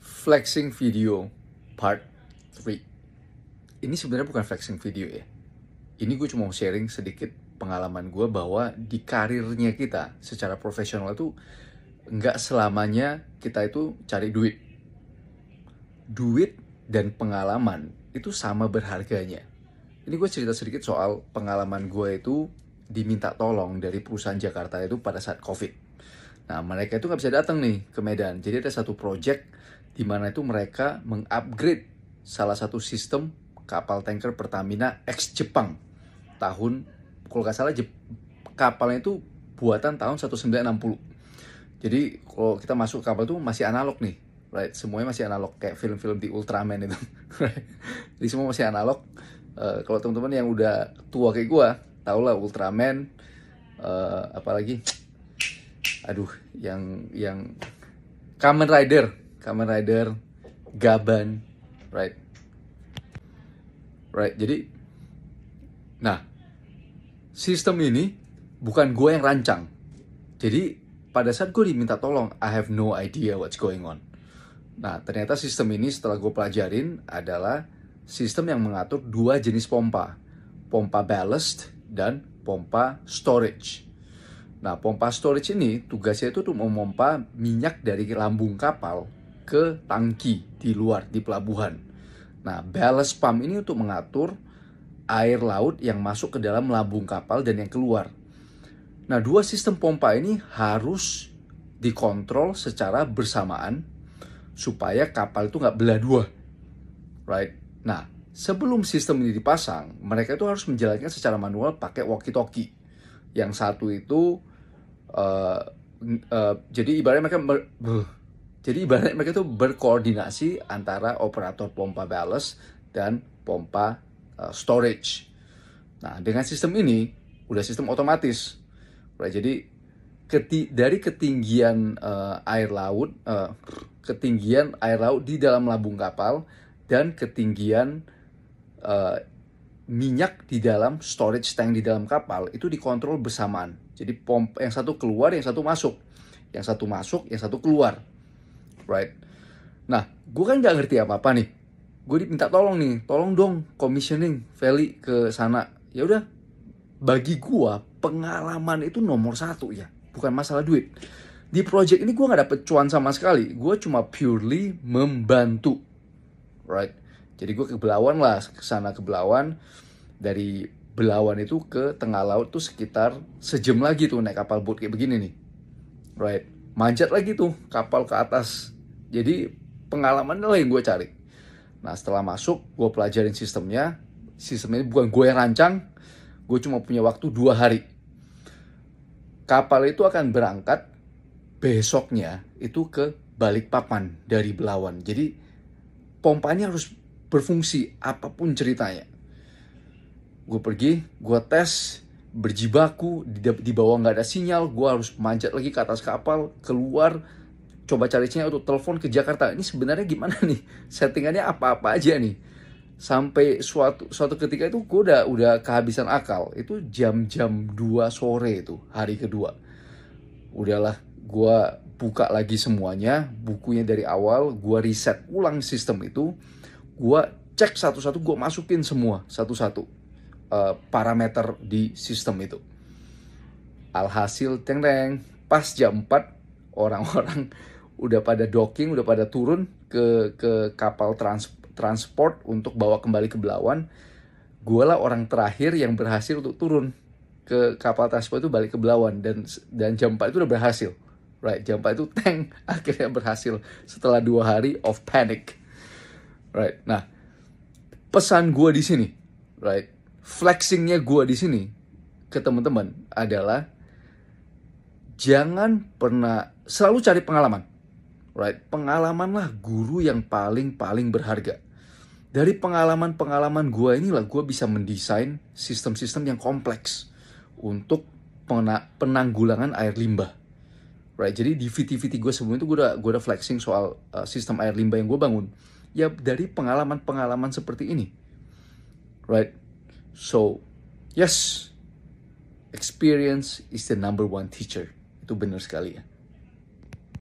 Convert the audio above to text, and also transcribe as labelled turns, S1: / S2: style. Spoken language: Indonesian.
S1: flexing video part 3 ini sebenarnya bukan flexing video ya. Ini gue cuma mau sharing sedikit pengalaman gue bahwa di karirnya kita secara profesional itu nggak selamanya kita itu cari duit. Duit dan pengalaman itu sama berharganya. Ini gue cerita sedikit soal pengalaman gue itu diminta tolong dari perusahaan Jakarta itu pada saat COVID. Nah, mereka itu nggak bisa datang nih ke Medan. Jadi ada satu project di mana itu mereka mengupgrade salah satu sistem kapal tanker Pertamina X Jepang tahun kalau nggak salah kapalnya itu buatan tahun 1960. Jadi kalau kita masuk kapal itu masih analog nih, right? Semuanya masih analog kayak film-film di Ultraman itu. Jadi semua masih analog. Uh, kalau teman-teman yang udah tua kayak gua, tau lah Ultraman, uh, apalagi aduh yang yang Kamen Rider Kamen Rider Gaban right. Right jadi nah sistem ini bukan gue yang rancang. Jadi pada saat gue diminta tolong I have no idea what's going on. Nah ternyata sistem ini setelah gue pelajarin adalah sistem yang mengatur dua jenis pompa. Pompa ballast dan pompa storage Nah, pompa storage ini tugasnya itu untuk memompa minyak dari lambung kapal ke tangki di luar di pelabuhan. Nah, ballast pump ini untuk mengatur air laut yang masuk ke dalam lambung kapal dan yang keluar. Nah, dua sistem pompa ini harus dikontrol secara bersamaan supaya kapal itu nggak belah dua. Right? Nah, sebelum sistem ini dipasang, mereka itu harus menjalankan secara manual pakai walkie-talkie. Yang satu itu uh, jadi ibaratnya mereka ber, uh, jadi ibaratnya mereka itu berkoordinasi antara operator pompa ballast dan pompa uh, storage. Nah, dengan sistem ini udah sistem otomatis. Right, jadi keti dari ketinggian uh, air laut, uh, ketinggian air laut di dalam lambung kapal dan ketinggian minyak di dalam storage tank di dalam kapal itu dikontrol bersamaan. Jadi pompa yang satu keluar, yang satu masuk. Yang satu masuk, yang satu keluar. Right? Nah, gue kan nggak ngerti apa-apa nih. Gue diminta tolong nih, tolong dong commissioning Feli ke sana. Ya udah, bagi gue pengalaman itu nomor satu ya, bukan masalah duit. Di project ini gue nggak dapet cuan sama sekali. Gue cuma purely membantu, right? Jadi gue ke Belawan lah, ke sana ke Belawan. Dari Belawan itu ke tengah laut tuh sekitar sejam lagi tuh naik kapal boat kayak begini nih. Right. Manjat lagi tuh kapal ke atas. Jadi pengalaman lah yang gue cari. Nah setelah masuk, gue pelajarin sistemnya. Sistemnya bukan gue yang rancang. Gue cuma punya waktu dua hari. Kapal itu akan berangkat besoknya itu ke Balikpapan dari Belawan. Jadi pompanya harus berfungsi apa pun ceritanya. Gue pergi, gue tes, berjibaku, di, di bawah nggak ada sinyal, gue harus manjat lagi ke atas kapal, keluar, coba cari sinyal untuk telepon ke Jakarta. Ini sebenarnya gimana nih? Settingannya apa-apa aja nih. Sampai suatu suatu ketika itu gue udah udah kehabisan akal. Itu jam-jam 2 sore itu hari kedua. Udahlah, gue buka lagi semuanya, bukunya dari awal, gue reset ulang sistem itu gue cek satu-satu gue masukin semua satu-satu uh, parameter di sistem itu. Alhasil teng teng. Pas jam 4 orang-orang udah pada docking udah pada turun ke ke kapal trans, transport untuk bawa kembali ke Belawan. Gue lah orang terakhir yang berhasil untuk turun ke kapal transport itu balik ke Belawan. Dan dan jam 4 itu udah berhasil. Right jam 4 itu tank akhirnya berhasil. Setelah dua hari of panic right? Nah, pesan gue di sini, right? Flexingnya gue di sini ke teman-teman adalah jangan pernah selalu cari pengalaman, right? Pengalamanlah guru yang paling paling berharga. Dari pengalaman-pengalaman gue inilah gue bisa mendesain sistem-sistem yang kompleks untuk penanggulangan air limbah. Right, jadi di VT-VT gue sebelum itu gue udah gue udah flexing soal uh, sistem air limbah yang gue bangun ya dari pengalaman-pengalaman seperti ini. Right? So, yes, experience is the number one teacher. Itu benar sekali ya.